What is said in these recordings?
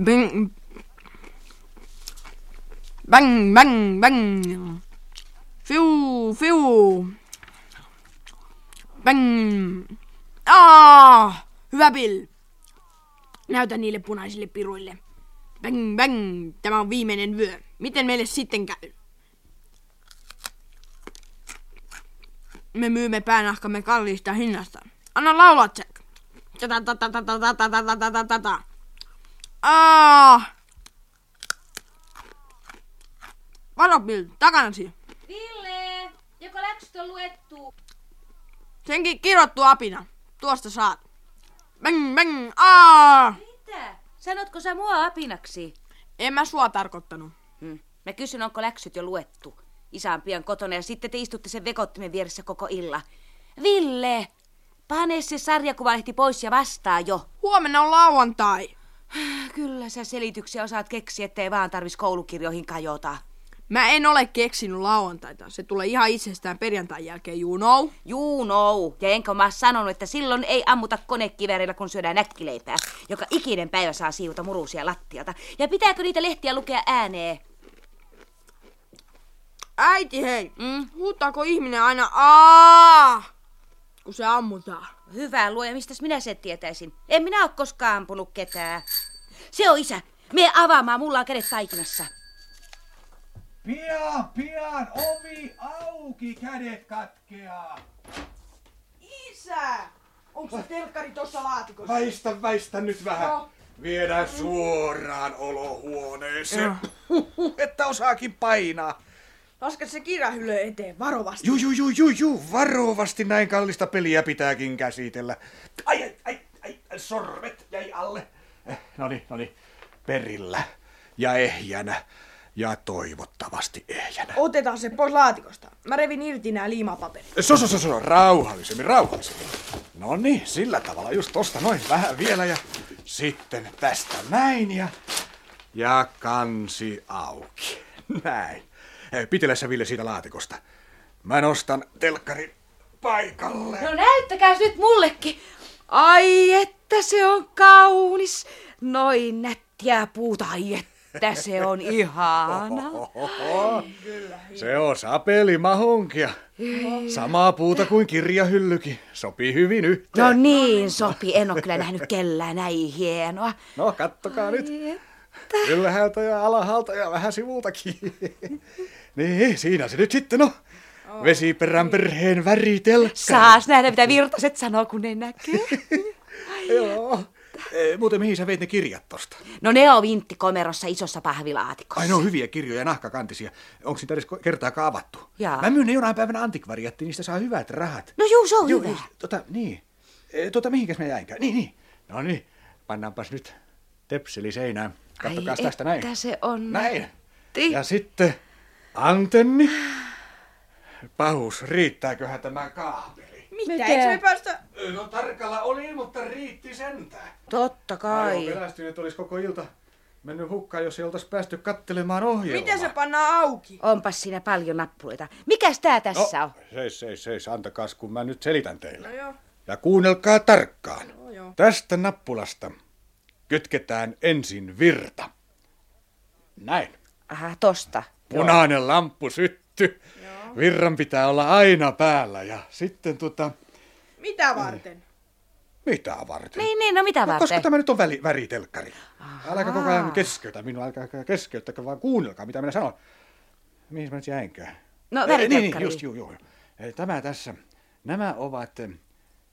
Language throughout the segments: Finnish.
Bang. Bang, bang, bang. Fiu, fiu. Bang. Ah, hyvä Bill. Näytä niille punaisille piruille. Bang, bang. Tämä on viimeinen vyö. Miten meille sitten käy? Me myymme päänahkamme kalliista hinnasta. Anna laulaa, Jack. Tata, tata, tata, tata, tata, tata, tata. Ah! Varo, Bill, takanasi. Ville, joko läksyt on luettu? Senkin kirottu apina. Tuosta saat. Bang, bang, aa! Mitä? Sanotko sä mua apinaksi? En mä sua tarkoittanut. Hm. Mä kysyn, onko läksyt jo luettu. Isä on pian kotona ja sitten te istutte sen vekottimen vieressä koko illa. Ville, pane se sarjakuvalehti pois ja vastaa jo. Huomenna on lauantai. Kyllä sä selityksiä osaat keksiä, ettei vaan tarvis koulukirjoihin kajota. Mä en ole keksinyt lauantaita. Se tulee ihan itsestään perjantain jälkeen, you know. Juu, no. Ja enkä mä sanonut, että silloin ei ammuta konekiverillä, kun syödään näkkileipää. Joka ikinen päivä saa siivuta murusia lattialta. Ja pitääkö niitä lehtiä lukea ääneen? Äiti, hei. Mm? Huutaako ihminen aina aa, kun se ammutaan? Hyvä luoja, mistä minä sen tietäisin? En minä ole koskaan ampunut ketään. Se on isä. Me avaamaan, mulla on kädet taikinassa. Pian, pian, ovi auki, kädet katkeaa. Isä! Onko se telkkari tuossa laatikossa? Väistä, väistä nyt vähän. Joo. Viedään suoraan olohuoneeseen. Että osaakin painaa. Laske se kirjahyllö eteen, varovasti. Ju, ju, ju, ju, ju, varovasti näin kallista peliä pitääkin käsitellä. Ai, ai, ai, ai sormet jäi alle. Eh, noni, noni, perillä ja ehjänä ja toivottavasti ehjänä. Otetaan se pois laatikosta. Mä revin irti nää liimapaperit. So, so, so, so, rauhallisemmin, rauhallisemmin. No niin, sillä tavalla just tosta noin vähän vielä ja sitten tästä näin ja, ja kansi auki. Näin. Eh, Pitele sä Ville siitä laatikosta. Mä nostan telkkarin paikalle. No näyttäkääs nyt mullekin. Ai, että se on kaunis. Noin nättiä puuta, ai, että se on ihana. Se on sapelimahonkia. Samaa puuta kuin kirjahyllykin. Sopii hyvin yhteen. No niin sopi, en ole kyllä nähnyt kellään näin hienoa. No, kattokaa nyt. Ylhäältä ja alhaalta ja vähän sivultakin. niin, siinä se nyt sitten on. Vesiperän perheen väritelkkä. Saas nähdä, mitä virtaset sanoo, kun ne näkyy. Joo. E, muuten mihin sä veit ne kirjat tosta? No ne on vinttikomerossa isossa pahvilaatikossa. Ai ne on hyviä kirjoja, nahkakantisia. Onko niitä edes kertaakaan avattu? Jaa. Mä myyn ne jonain päivänä antikvariattiin, niistä saa hyvät rahat. No juu, se on Joo, hyvä. just, tota, niin. E, tota, mihinkäs mä jäinkään? Niin, niin. No niin, pannaanpas nyt tepseli seinään. Kattokaa Ai, tästä näin. se on Näin. nätti. Ja sitten antenni. Pahus, riittääköhän tämä kaapeli? Mitä? Mitä? Eikö me päästä... No tarkalla oli, mutta riitti sentään. Totta kai. pelästynyt, että olisi koko ilta mennyt hukkaan, jos ei oltaisi päästy kattelemaan ohjelmaa. Miten se pannaan auki? Onpas siinä paljon nappuloita. Mikäs tää tässä no, on? seis, seis, seis, antakaas, kun mä nyt selitän teille. No joo. Ja kuunnelkaa tarkkaan. Joo, joo. Tästä nappulasta kytketään ensin virta. Näin. Aha, tosta. Punainen lamppu sytty. Virran pitää olla aina päällä ja sitten tota... Mitä varten? Mitä varten? Niin, niin, no mitä No, varten? koska tämä nyt on väli, väritelkkari. Älkää koko ajan keskeytä minua, älkää keskeyttäkö, vaan kuunnelkaa, mitä minä sanon. Mihin mä nyt jäinkään? No, Eh, Niin, niin, väritelkkari. just, juu, juu. Eh, Tämä tässä, nämä ovat eh,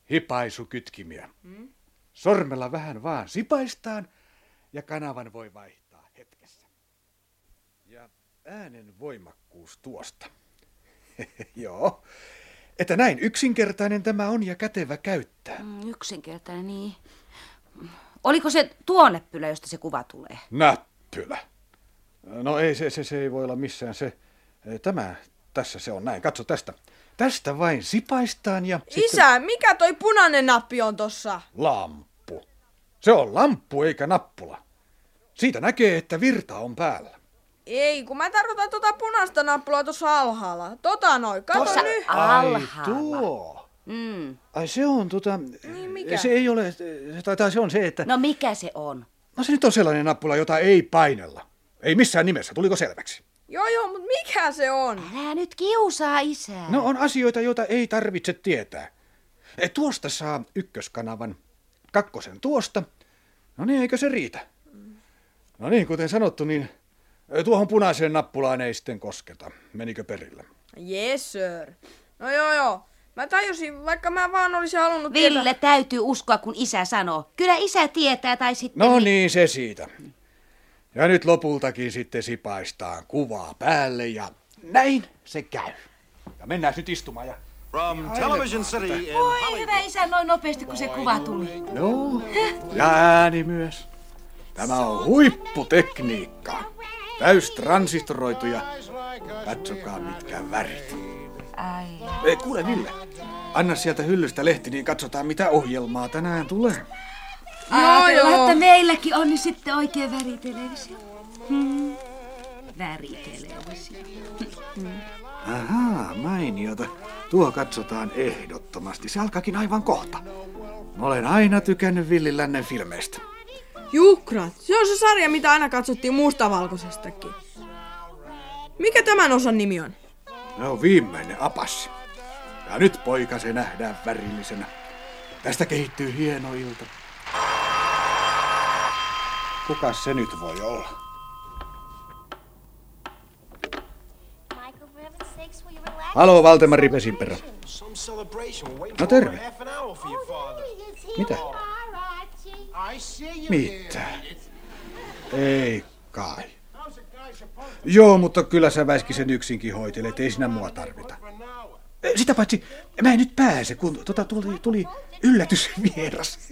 hipaisukytkimiä. Sormella vähän vaan sipaistaan ja kanavan voi vaihtaa hetkessä. Ja äänen voimakkuus tuosta. Joo. Että näin yksinkertainen tämä on ja kätevä käyttää. Mm, yksinkertainen, niin. Oliko se tuo näppylä, josta se kuva tulee? Näppylä. No ei, se, se, se ei voi olla missään se. eh, Tämä, tässä se on näin. Katso tästä. Tästä vain sipaistaan ja sitten Isä, mikä toi punainen nappi on tossa? lamppu. Se on lamppu eikä nappula. Siitä näkee, että virta on päällä. Ei, kun mä tarkoitan tota punaista nappulaa tuossa alhaalla. Tota noin, kato Tossa nyt. Ai alhaalla. tuo. Mm. Ai se on tota... Niin, mikä? Se ei ole... Tai, tai se on se, että... No mikä se on? No se nyt on sellainen nappula, jota ei painella. Ei missään nimessä. Tuliko selväksi? Joo, joo, mutta mikä se on? Älä nyt kiusaa isää. No on asioita, joita ei tarvitse tietää. E, tuosta saa ykköskanavan, kakkosen tuosta. No niin, eikö se riitä? No niin, kuten sanottu, niin tuohon punaiseen nappulaan ei sitten kosketa. Menikö perille? Yes, sir. No joo, joo. Mä tajusin, vaikka mä vaan olisin halunnut Ville tietää... täytyy uskoa, kun isä sanoo. Kyllä isä tietää tai sitten... No niin, se siitä. Ja nyt lopultakin sitten sipaistaan kuvaa päälle ja näin se käy. Ja mennään nyt istumaan ja... From Television City in Voi Hollywood. hyvä isä, noin nopeasti kun se kuva tuli. No, ja ääni myös. Tämä on huipputekniikka. Täys transistoroitu ja katsokaa mitkä värit. Ai. Ei, kuule Ville, anna sieltä hyllystä lehti, niin katsotaan mitä ohjelmaa tänään tulee. Ajatella, joo. että meilläkin on nyt sitten oikein väritelevisio. Hmm. Väritelevisio. Ahaa, mainiota. Tuo katsotaan ehdottomasti. Se alkaakin aivan kohta. Mä olen aina tykännyt Villin lännen filmeistä. Juhkrat, se on se sarja, mitä aina katsottiin mustavalkoisestakin. Mikä tämän osan nimi on? Ne on viimeinen apassi. Ja nyt poika se nähdään värillisenä. Tästä kehittyy hieno ilta. Kuka se nyt voi olla? Halo, Valtemari Pesinperä. No terve. Mitä? I see you Mitä? Ei kai. Joo, mutta kyllä sä Väiskisen yksinkin hoitelet, ei sinä mua tarvita. Eh, Sitä paitsi, mä en nyt pääse, kun tota tuli, tuli yllätysvieras.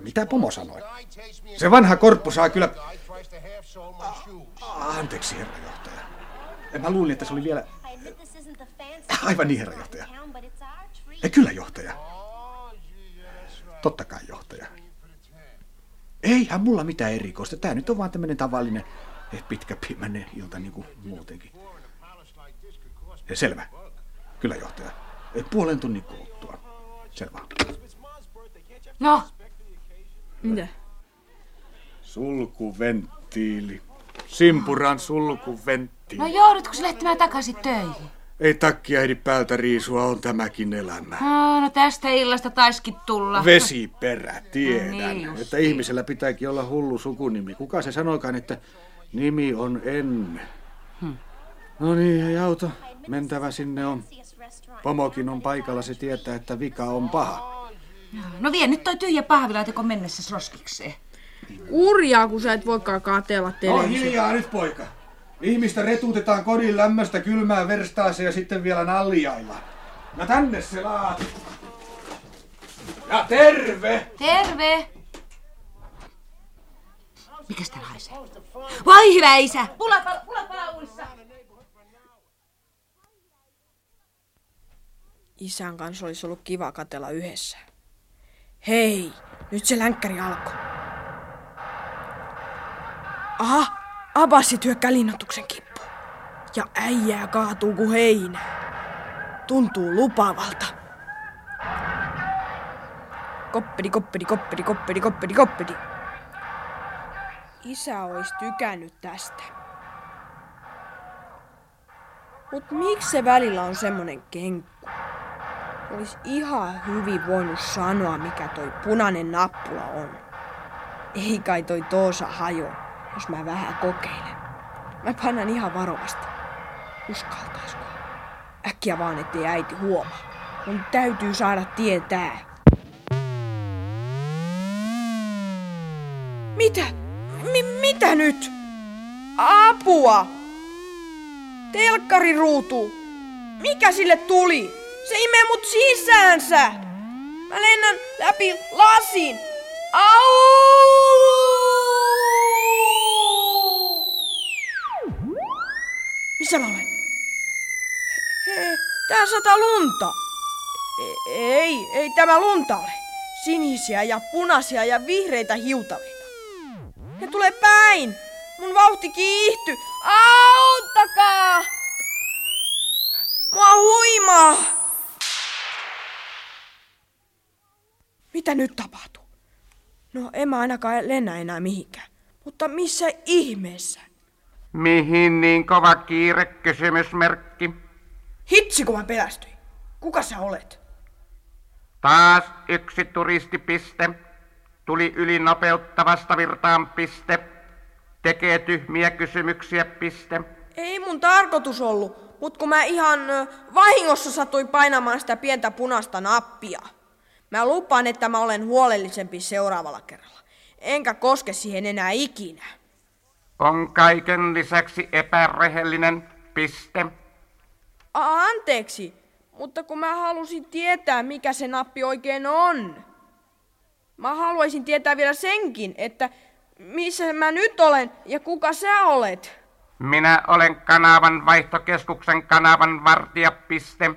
Mitä pomo sanoi? Se vanha korppu saa kyllä... Anteeksi, herra johtaja. Mä luulin, että se oli vielä... Aivan niin, herra johtaja. Eh, Kyllä, johtaja. Totta kai, johtaja. Eihän mulla mitään erikoista. Tää nyt on vaan tämmönen tavallinen eh, pitkäpiimäinen ilta niin kuin muutenkin. Eh, Selvä. Kyllä, johtaja. Eh, Puolen tunnin kuluttua. Selvä. No, Mitä? Sulkuventtiili. Simpuran sulkuventtiili. no joudutko sä lähtemään takaisin töihin? Ei takkia ehdi päältä riisua, on tämäkin elämä. No, no tästä illasta taiskin tulla. Vesiperä, tiedän. Niin just. että ihmisellä pitääkin olla hullu sukunimi. Kuka se sanoikaan, että nimi on Enne? No niin, ei auta. Mentävä sinne on. Pomokin on paikalla, se tietää, että vika on paha. No vie nyt toi tyhjä pahvilaatiko mennessä roskikseen. Urjaa, kun sä et voikaan katella No televisiota. hiljaa nyt, poika. Ihmistä retuutetaan kodin lämmöstä kylmään verstaaseen ja sitten vielä naljailla. No tänne se laat. Ja terve! Terve! Mikäs täällä haisee? Vai hyvä isä! Pula, pala, pula palauissa! Isän kanssa olisi ollut kiva katella yhdessä. Hei, nyt se länkkäri alkoi. Aha, Abassi työkkää linnoituksen kippu. Ja äijää kaatuu kuin heinä. Tuntuu lupavalta. Koppedi, koppedi, koppedi, koppedi, koppedi, koppedi. Isä olisi tykännyt tästä. Mut miksi se välillä on semmonen kenkku? Olisi ihan hyvin voinut sanoa, mikä toi punainen nappula on. Ei kai toi toosa hajo, jos mä vähän kokeilen. Mä painan ihan varovasti. Uskaltaisko? Äkkiä vaan, ettei äiti huomaa. Mun täytyy saada tietää. Mitä? Mi- mitä nyt? Apua! Telkkariruutu! Mikä sille tuli? Se imee mut sisäänsä! Mä lennän läpi lasin! Au! Missä mä olen? He, tää sataa lunta. E- ei, ei tämä lunta ole. Sinisiä ja punaisia ja vihreitä hiutaleita. Ne tulee päin. Mun vauhti kiihtyy. Auttakaa! Mua huimaa! Mitä nyt tapahtuu? No en mä ainakaan lennä enää mihinkään. Mutta missä ihmeessä? Mihin niin kova kiire kysymysmerkki? Hitsi kun mä pelästyin. Kuka sä olet? Taas yksi turistipiste. Tuli yli nopeuttavasta virtaan piste. Tekee tyhmiä kysymyksiä piste. Ei mun tarkoitus ollut, mut kun mä ihan vahingossa satuin painamaan sitä pientä punaista nappia. Mä lupaan, että mä olen huolellisempi seuraavalla kerralla. Enkä koske siihen enää ikinä. On kaiken lisäksi epärehellinen piste. A- anteeksi, mutta kun mä halusin tietää, mikä se nappi oikein on. Mä haluaisin tietää vielä senkin, että missä mä nyt olen ja kuka sä olet. Minä olen kanavan vaihtokeskuksen kanavan vartija piste.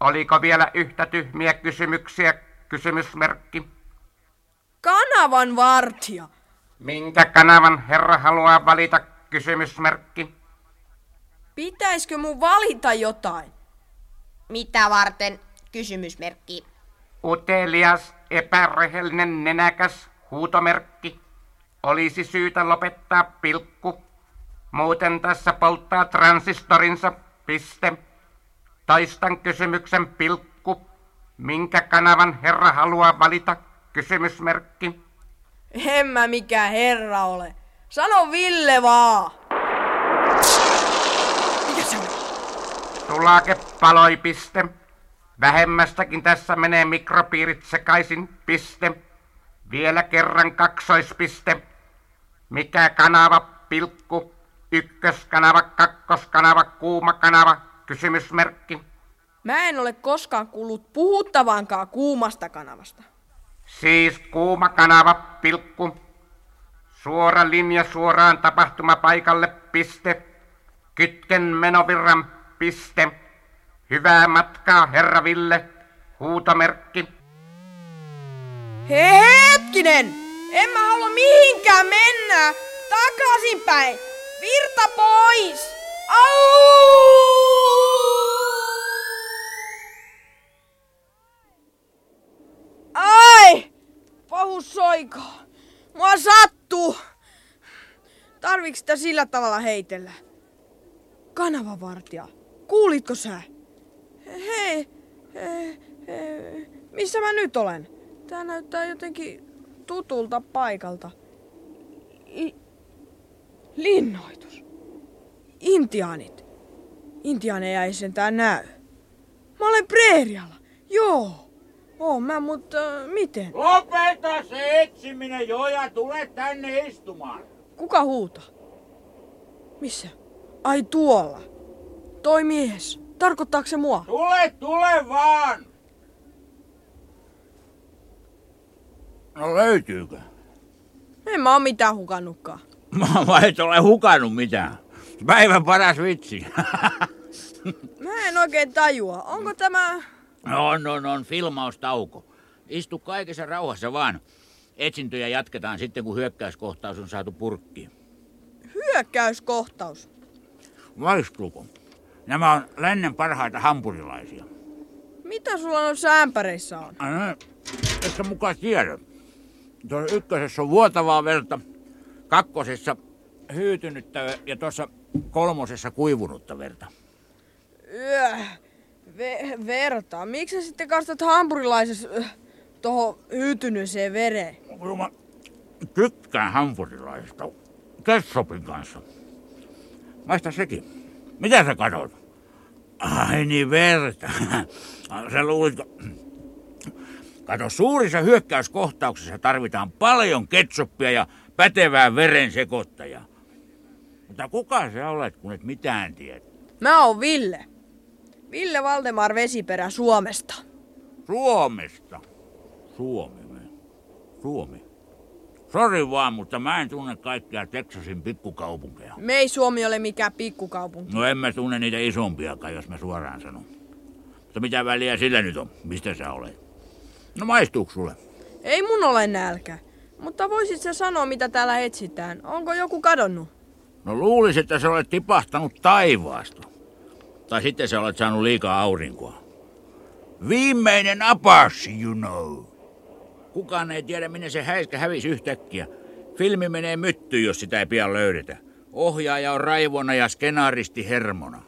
Oliko vielä yhtä tyhmiä kysymyksiä? Kysymysmerkki. Kanavan vartija. Minkä kanavan herra haluaa valita? Kysymysmerkki. Pitäisikö mun valita jotain? Mitä varten? Kysymysmerkki. Utelias, epärehellinen, nenäkäs, huutomerkki. Olisi syytä lopettaa pilkku. Muuten tässä polttaa transistorinsa, piste. Toistan kysymyksen pilkku. Minkä kanavan herra haluaa valita? Kysymysmerkki. En mä mikään herra ole. Sano Ville vaan. Mikä se on? Sulake paloi, piste. Vähemmästäkin tässä menee mikropiirit sekaisin, piste. Vielä kerran kaksoispiste. Mikä kanava, pilkku. Ykköskanava, kakkoskanava, kuuma kanava, kysymysmerkki. Mä en ole koskaan kuullut puhuttavankaan kuumasta kanavasta. Siis kuuma kanava, pilkku. Suora linja suoraan tapahtumapaikalle, piste. Kytken menovirran, piste. Hyvää matkaa, herra Ville. Huutomerkki. Hei hetkinen! En mä halua mihinkään mennä! Takaisinpäin! Virta pois! Au! Ai! Pahus soiko! Mua sattuu! Tarviks sitä sillä tavalla heitellä? Kanavavartija, kuulitko sä? Hei, hei, hei, missä mä nyt olen? Tää näyttää jotenkin tutulta paikalta. I- linnoitus. Intiaanit. Intiaaneja ei sentään näy. Mä olen preerialla. Joo. Oon mä, mutta äh, miten? Lopeta se etsiminen jo ja tule tänne istumaan. Kuka huutaa? Missä? Ai tuolla. Toi mies. Tarkoittaako se mua? Tule, tule vaan. No löytyykö? En mä oo mitään hukannutkaan. Mä et ole hukannut mitään. Päivän paras vitsi. Mä en oikein tajua. Onko tämä... on, on, on filmaustauko. Istu kaikessa rauhassa vaan. Etsintöjä jatketaan sitten, kun hyökkäyskohtaus on saatu purkkiin. Hyökkäyskohtaus. Maistuuko? Nämä on lännen parhaita hampurilaisia. Mitä sulla on sämpäreissä on? Aina, että mukaan tiedä. Tuossa ykkösessä on vuotavaa verta, kakkosessa hyytynyttä ja tuossa kolmosessa kuivunutta verta. Yö, ve- verta. Miksi sä sitten kastat hampurilaisessa äh, tohon hyytyneeseen vereen? Kun mä tykkään hampurilaisista. Ketsopin kanssa. Maista sekin. Mitä sä katsot? Ai niin, verta. Sä luulitko... Kato, suurissa hyökkäyskohtauksissa tarvitaan paljon ketsuppia ja pätevää veren sekoittajaa. Mutta kuka sä olet, kun et mitään tiedä? Mä oon Ville. Ville Valdemar Vesiperä Suomesta. Suomesta. Suomi, me. Suomi. Sori vaan, mutta mä en tunne kaikkia Texasin pikkukaupunkeja. Me ei Suomi ole mikään pikkukaupunki. No en mä tunne niitä isompiakaan, jos mä suoraan sanon. Mutta mitä väliä sillä nyt on? Mistä sä olet? No maistuuko sulle? Ei mun ole nälkä. Mutta voisit sä sanoa, mitä täällä etsitään? Onko joku kadonnut? No luulis, että sä olet tipahtanut taivaasta. Tai sitten sä olet saanut liikaa aurinkoa. Viimeinen Apache, you know. Kukaan ei tiedä, minne se häiskä hävisi yhtäkkiä. Filmi menee myttyyn, jos sitä ei pian löydetä. Ohjaaja on raivona ja skenaaristi hermona.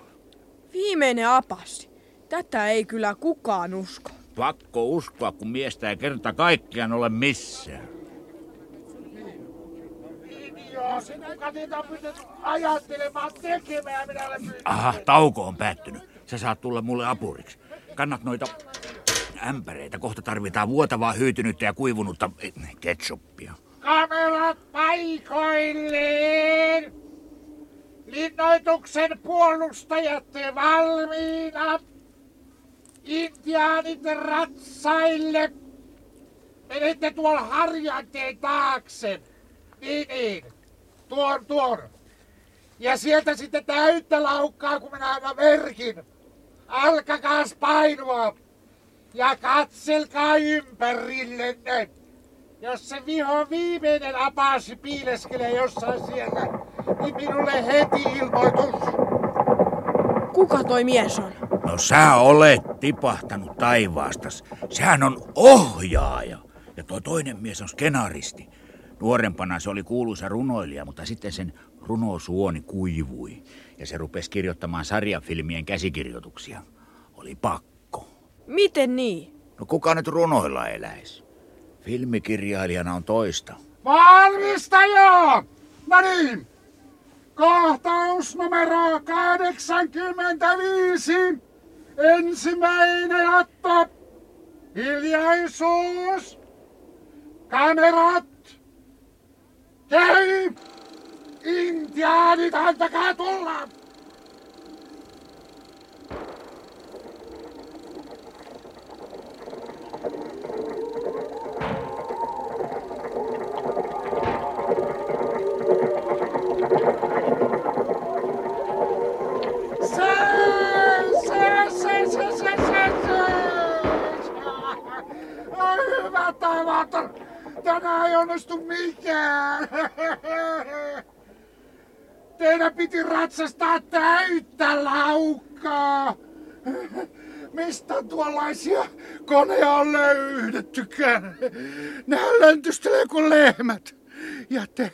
Viimeinen apassi. Tätä ei kyllä kukaan usko. Pakko uskoa, kun miestä ei kerta kaikkiaan ole missään. Aha, tauko on päättynyt. Sä saat tulla mulle apuriksi. Kannat noita ämpäreitä. Kohta tarvitaan vuotavaa hyytynyttä ja kuivunutta eh, ketsuppia. Kamerat paikoilleen! Linnoituksen puolustajat valmiina! Intiaanit ratsaille! Menette tuolla harjanteen taakse. Niin, niin. Tuon, tuon. Ja sieltä sitten täyttä laukkaa, kun minä annan merkin. Alkakaas painua. Ja katselkaa ympärillenne. Jos se viho viimeinen apasi piileskelee jossain siellä, niin minulle heti ilmoitus. Kuka toi mies on? No sä olet tipahtanut taivaastas. Sehän on ohjaaja. Ja tuo toinen mies on skenaristi. Nuorempana se oli kuuluisa runoilija, mutta sitten sen runosuoni kuivui. Ja se rupesi kirjoittamaan sarjafilmien käsikirjoituksia. Oli pakko. Miten niin? No kuka nyt runoilla eläisi? Filmikirjailijana on toista. Valmista jo! No niin. Kohtaus numero 85. Ensimmäinen otto. Hiljaisuus. Kamerat. Käy! Intiaanit, antakaa tulla! Se, Tänään ei onnistu mikään! Teidän piti ratsastaa täyttä laukkaa! Mistä tuollaisia koneja on löydettykään? Nehän löntystelee kuin lehmät. Ja te,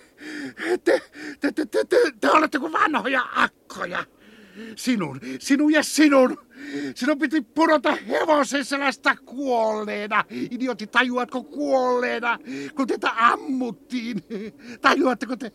te, te, te, te, te, te olette kuin vanhoja akkoja. Sinun, sinun ja sinun. Sinun piti pudota hevosen selästä kuolleena. Idioti, tajuatko kuolleena, kun teitä ammuttiin? Tajuatteko te?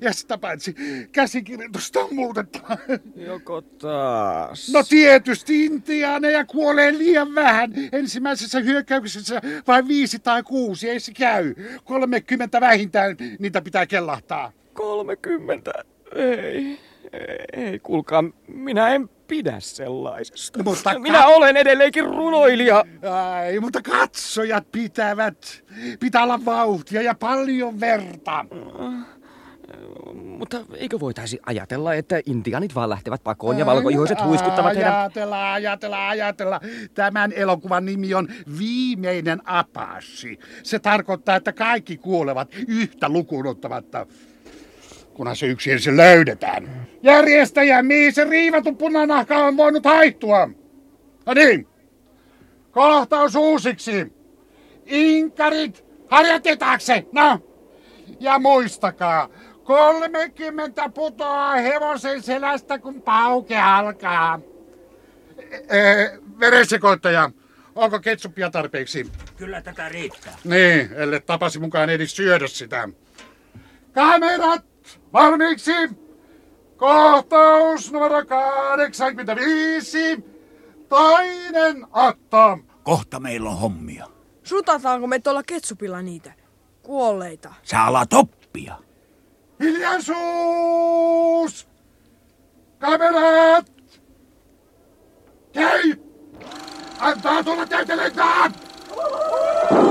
Ja sitä paitsi käsikirjoitusta on muutettava. Joko taas? No tietysti intiaaneja kuolee liian vähän. Ensimmäisessä hyökkäyksessä vain viisi tai kuusi, ei se käy. 30 vähintään niitä pitää kellahtaa. 30? Ei, ei, kuulkaa, minä en pidä sellaisesta. No, mutta minä ka- olen edelleenkin runoilija. Ai, mutta katsojat pitävät. Pitää olla vauhtia ja paljon verta. Mutta eikö voitaisi ajatella, että intianit vaan lähtevät pakoon ja valkoihoiset huiskuttavat heidän... Ajatella, ajatella, ajatella. Tämän elokuvan nimi on Viimeinen apassi. Se tarkoittaa, että kaikki kuolevat yhtä lukuun ottamatta. Kunhan se yksi ensin löydetään. Järjestäjä, mihin se riivattu punanahka on voinut haihtua? No niin. Kohtaus uusiksi. Inkarit, harjat taakse. No. Ja muistakaa, 30 putoaa hevosen selästä, kun pauke alkaa. Ee, verensekoittaja, onko ketsuppia tarpeeksi? Kyllä tätä riittää. Niin, ellei tapasi mukaan edes syödä sitä. Kamerat valmiiksi. Kohtaus numero 85. Toinen otto. Kohta meillä on hommia. Sutataanko me tuolla ketsupilla niitä? Kuolleita. Sä alat oppia. Hiljaisuus! Kamerat! Käy! Antaa tulla täytelentää!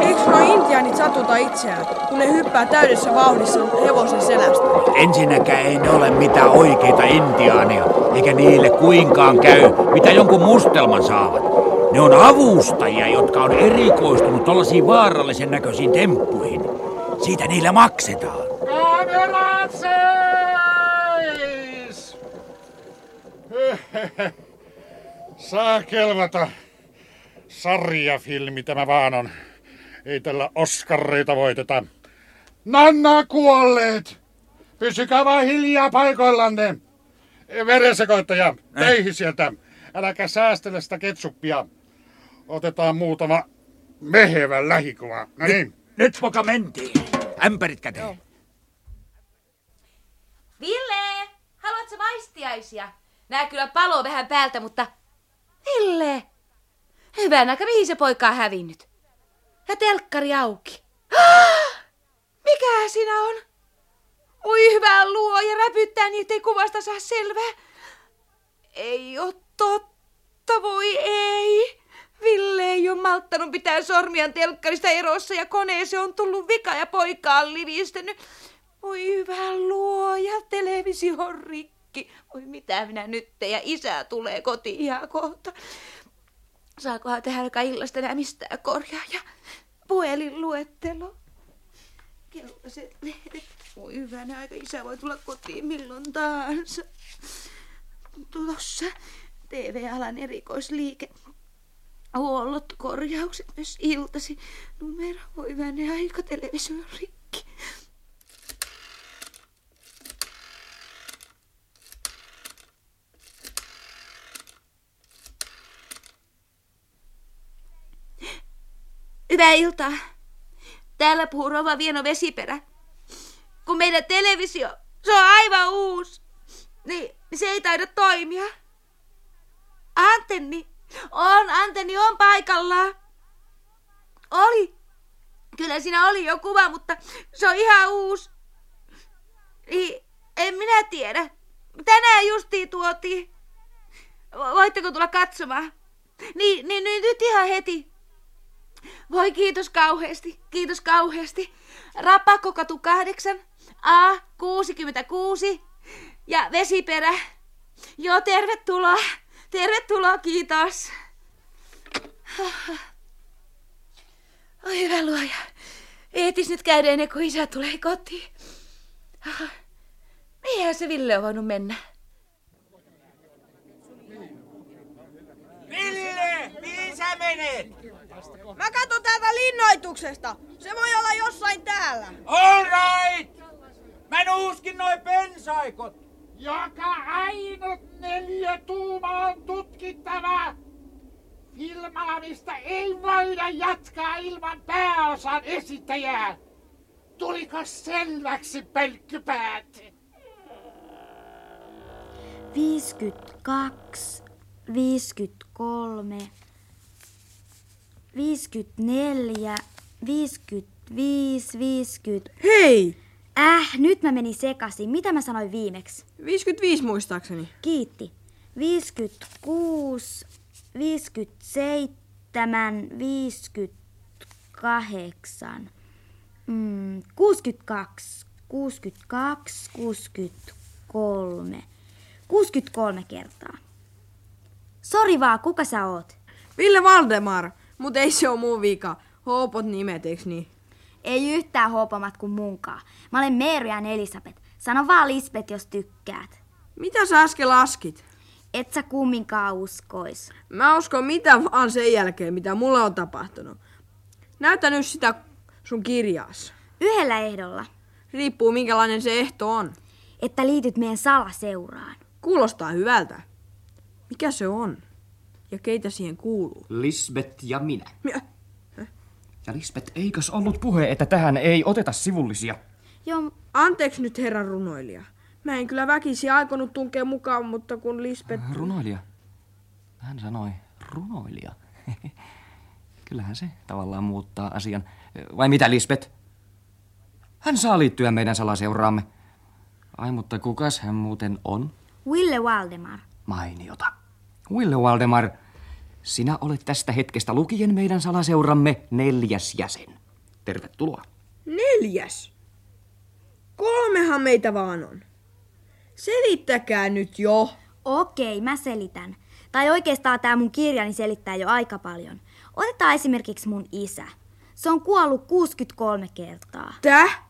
Eikö nuo intiaanit satuta itseään, kun ne hyppää täydessä vauhdissa hevosen selästä? Ensinnäkään ei ne ole mitään oikeita intiaania, eikä niille kuinkaan käy, mitä jonkun mustelman saavat. Ne on avustajia, jotka on erikoistunut tollasiin vaarallisen näköisiin temppuihin. Siitä niille maksetaan. Kamerat seis! Saa kelvata. Sarjafilmi tämä vaan on. Ei tällä Oskareita voiteta. Nanna kuolleet! Pysykää vaan hiljaa paikoillanne. Verensekoittaja, teihin sieltä. Äläkä säästele sitä ketsuppia. Otetaan muutama mehevä lähikuva. No niin. Nyt poka mentiin. Ämpärit käteen. Ville, haluatko maistiaisia? Nää kyllä paloo vähän päältä, mutta... Ville! Hyvän aika, mihin se poika on hävinnyt? Ja telkkari auki. Mikä siinä on? Oi hyvä luo ja räpyttää niitä ei kuvasta saa selvää. Ei oo totta, voi ei. Ville ei ole malttanut pitää sormiaan telkkarista erossa ja koneeseen on tullut vika ja poika on livistänyt. Oi hyvä luoja, televisio on rikki. Oi mitä minä nyt ja isä tulee kotiin ihan kohta. Saakohan tehdä aika illasta enää mistään korjaa ja puhelinluettelo. Keltaiset lehdet. Oi hyvänä aika, isä voi tulla kotiin milloin tahansa. Tuossa TV-alan erikoisliike. Huollot, korjaukset myös iltasi. Numero, voi hyvänä aika, televisio rikki. Hyvää iltaa. Täällä puhuu Rova Vieno Vesiperä. Kun meidän televisio, se on aivan uusi, niin se ei taida toimia. Antenni, on, antenni on paikallaan. Oli. Kyllä siinä oli jo kuva, mutta se on ihan uusi. Niin, en minä tiedä. Tänään justiin tuotiin. Voitteko tulla katsomaan? Niin, niin, niin nyt ihan heti. Voi kiitos kauheasti, kiitos kauheasti. Rapakokatu 8, A 66 ja vesiperä. Joo, tervetuloa. Tervetuloa, kiitos. Oi hyvä luoja. Eetis nyt käydä ennen kuin isä tulee kotiin. Mihin se Ville on voinut mennä? Ville, mihin sä menet? Mä katson täältä linnoituksesta. Se voi olla jossain täällä. All right! Mä nuuskin noin pensaikot. Joka ainut neljä tuuma on tutkittava. Filmaamista ei voida jatkaa ilman pääosan esittäjää. Tuliko selväksi, pelkkypäät? 52, 53, 54, 55, 50. Hei! Äh, nyt mä menin sekaisin. Mitä mä sanoin viimeksi? 55 muistaakseni. Kiitti. 56, 57, 58, mm, 62, 62, 63, 63 kertaa. Sori vaan, kuka sä oot? Ville Valdemar, mutta ei se ole mun vika. Hoopot nimet, eiks niin? Ei yhtään hoopamat kuin munkaan. Mä olen Merian Elisabeth. Sano vaan Lisbeth, jos tykkäät. Mitä sä äsken laskit? Et sä kumminkaan uskois. Mä uskon mitä vaan sen jälkeen, mitä mulle on tapahtunut. Näytä nyt sitä sun kirjaas. Yhdellä ehdolla. Riippuu minkälainen se ehto on. Että liityt meidän salaseuraan. Kuulostaa hyvältä. Mikä se on? Ja keitä siihen kuuluu? Lisbeth ja minä. Mie- Ja Lisbeth, eikös ollut puhe, että tähän ei oteta sivullisia? Joo, Anteeksi nyt herran runoilija. Mä en kyllä väkisi aikonut tunkea mukaan, mutta kun Lisbeth... Runoilija. Hän sanoi runoilija. Kyllähän se tavallaan muuttaa asian. Vai mitä, Lisbeth? Hän saa liittyä meidän salaseuraamme. Ai, mutta kukas hän muuten on? Ville Waldemar. Mainiota. Ville Waldemar, sinä olet tästä hetkestä lukien meidän salaseuramme neljäs jäsen. Tervetuloa. Neljäs. Kolmehan meitä vaan on. Selittäkää nyt jo. Okei, mä selitän. Tai oikeastaan tämä mun kirjani selittää jo aika paljon. Otetaan esimerkiksi mun isä. Se on kuollut 63 kertaa. Täh?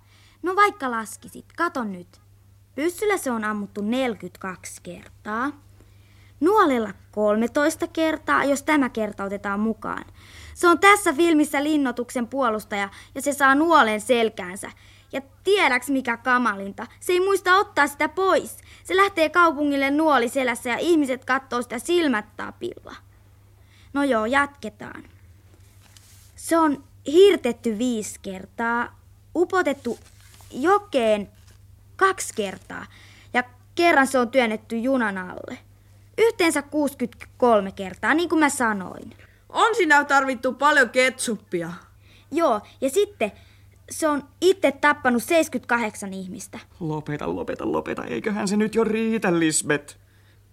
No vaikka laskisit, kato nyt. Pyssyllä se on ammuttu 42 kertaa. Nuolella 13 kertaa, jos tämä kerta otetaan mukaan. Se on tässä filmissä linnotuksen puolustaja ja se saa nuolen selkäänsä. Ja tiedäks mikä kamalinta? Se ei muista ottaa sitä pois. Se lähtee kaupungille nuoli selässä ja ihmiset katsoo sitä silmät tapilla. No joo, jatketaan. Se on hirtetty viisi kertaa, upotettu jokeen kaksi kertaa ja kerran se on työnnetty junan alle. Yhteensä 63 kertaa, niin kuin mä sanoin. On sinä tarvittu paljon ketsuppia. Joo, ja sitten se on itse tappanut 78 ihmistä. Lopeta, lopeta, lopeta. Eiköhän se nyt jo riitä, Lisbeth.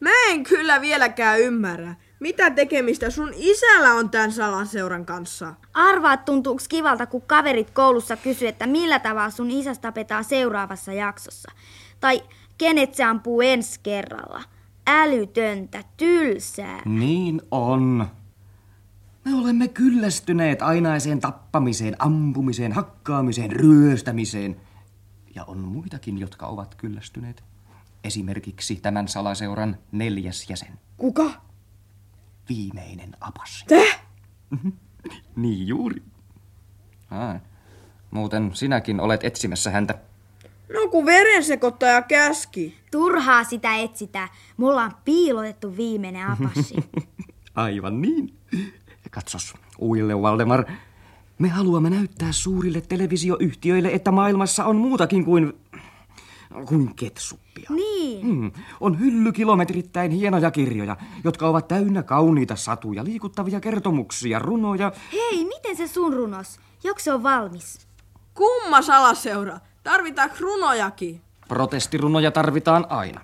Mä en kyllä vieläkään ymmärrä, mitä tekemistä sun isällä on tämän salaseuran kanssa. Arvaat tuntuuks kivalta, kun kaverit koulussa kysyy, että millä tavalla sun isäs tapetaan seuraavassa jaksossa. Tai kenet se ampuu ensi kerralla. Älytöntä, tylsää. Niin on. Me olemme kyllästyneet ainaiseen tappamiseen, ampumiseen, hakkaamiseen, ryöstämiseen. Ja on muitakin, jotka ovat kyllästyneet. Esimerkiksi tämän salaseuran neljäs jäsen. Kuka? Viimeinen apassi. Täh? niin juuri. Ah, muuten sinäkin olet etsimässä häntä. No kun verensekoittaja käski. Turhaa sitä etsitään. Mulla on piilotettu viimeinen apassi. Aivan niin. Katsos, Uille Waldemar. Me haluamme näyttää suurille televisioyhtiöille, että maailmassa on muutakin kuin, kuin ketsuppia. Niin. Hmm. On hyllykilometrittäin hienoja kirjoja, jotka ovat täynnä kauniita satuja, liikuttavia kertomuksia, runoja. Hei, miten se sun runos? Joko se on valmis? Kumma salaseura? Tarvitaanko runojakin? Protestirunoja tarvitaan aina.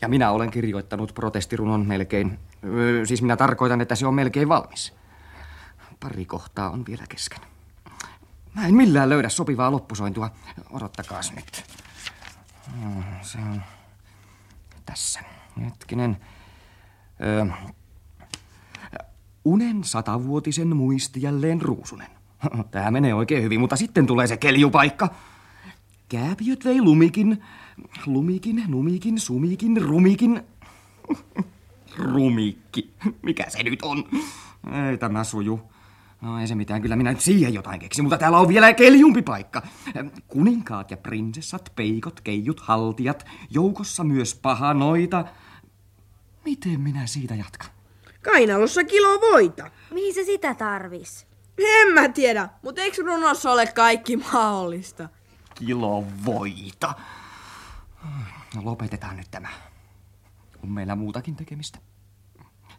Ja minä olen kirjoittanut protestirunon melkein. Siis minä tarkoitan, että se on melkein valmis. Pari kohtaa on vielä kesken. Mä en millään löydä sopivaa loppusointua. Odottakaas nyt. Hmm, Se on tässä. Hetkinen. Öö, unen satavuotisen muisti jälleen ruusunen. Tämä menee oikein hyvin, mutta sitten tulee se keljupaikka. Kääpiöt vei lumikin, lumikin, numikin, sumikin, rumikin. Rumikki. Mikä se nyt on? Ei tämä suju. No ei se mitään, kyllä minä nyt siihen jotain keksin, mutta täällä on vielä keljumpi paikka. Kuninkaat ja prinsessat, peikot, keijut, haltijat, joukossa myös pahanoita. Miten minä siitä jatkan? Kainalossa kilo voita. Mihin se sitä tarvis? En mä tiedä, mutta eikö runossa ole kaikki mahdollista? Kilo voita. No lopetetaan nyt tämä. On meillä muutakin tekemistä.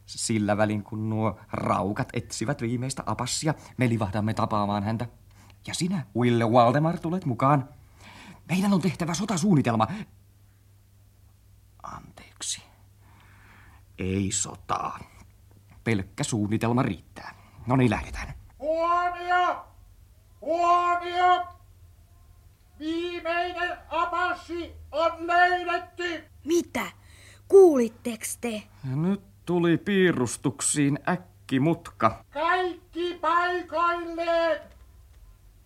Sillä välin, kun nuo raukat etsivät viimeistä apassia, me livahdamme tapaamaan häntä. Ja sinä, Wille Waldemar, tulet mukaan. Meidän on tehtävä sotasuunnitelma. Anteeksi. Ei sotaa. Pelkkä suunnitelma riittää. No niin, lähdetään. Huomio! Huomio! Viimeinen apassi on löydetty! Mitä? Kuulitteks te? Ja nyt tuli piirustuksiin äkkimutka. Kaikki paikoilleen!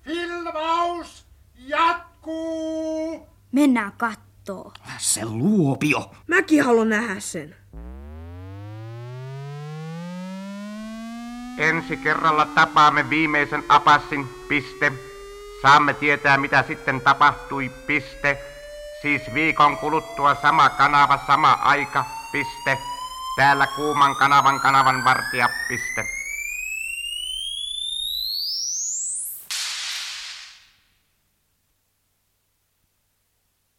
Filmaus jatkuu! Mennään kattoo. Se luopio. Mäkin haluan nähdä sen. Ensi kerralla tapaamme viimeisen apassin, piste. Saamme tietää, mitä sitten tapahtui, piste. Siis viikon kuluttua sama kanava, sama aika, piste. Täällä kuuman kanavan kanavan vartija, piste.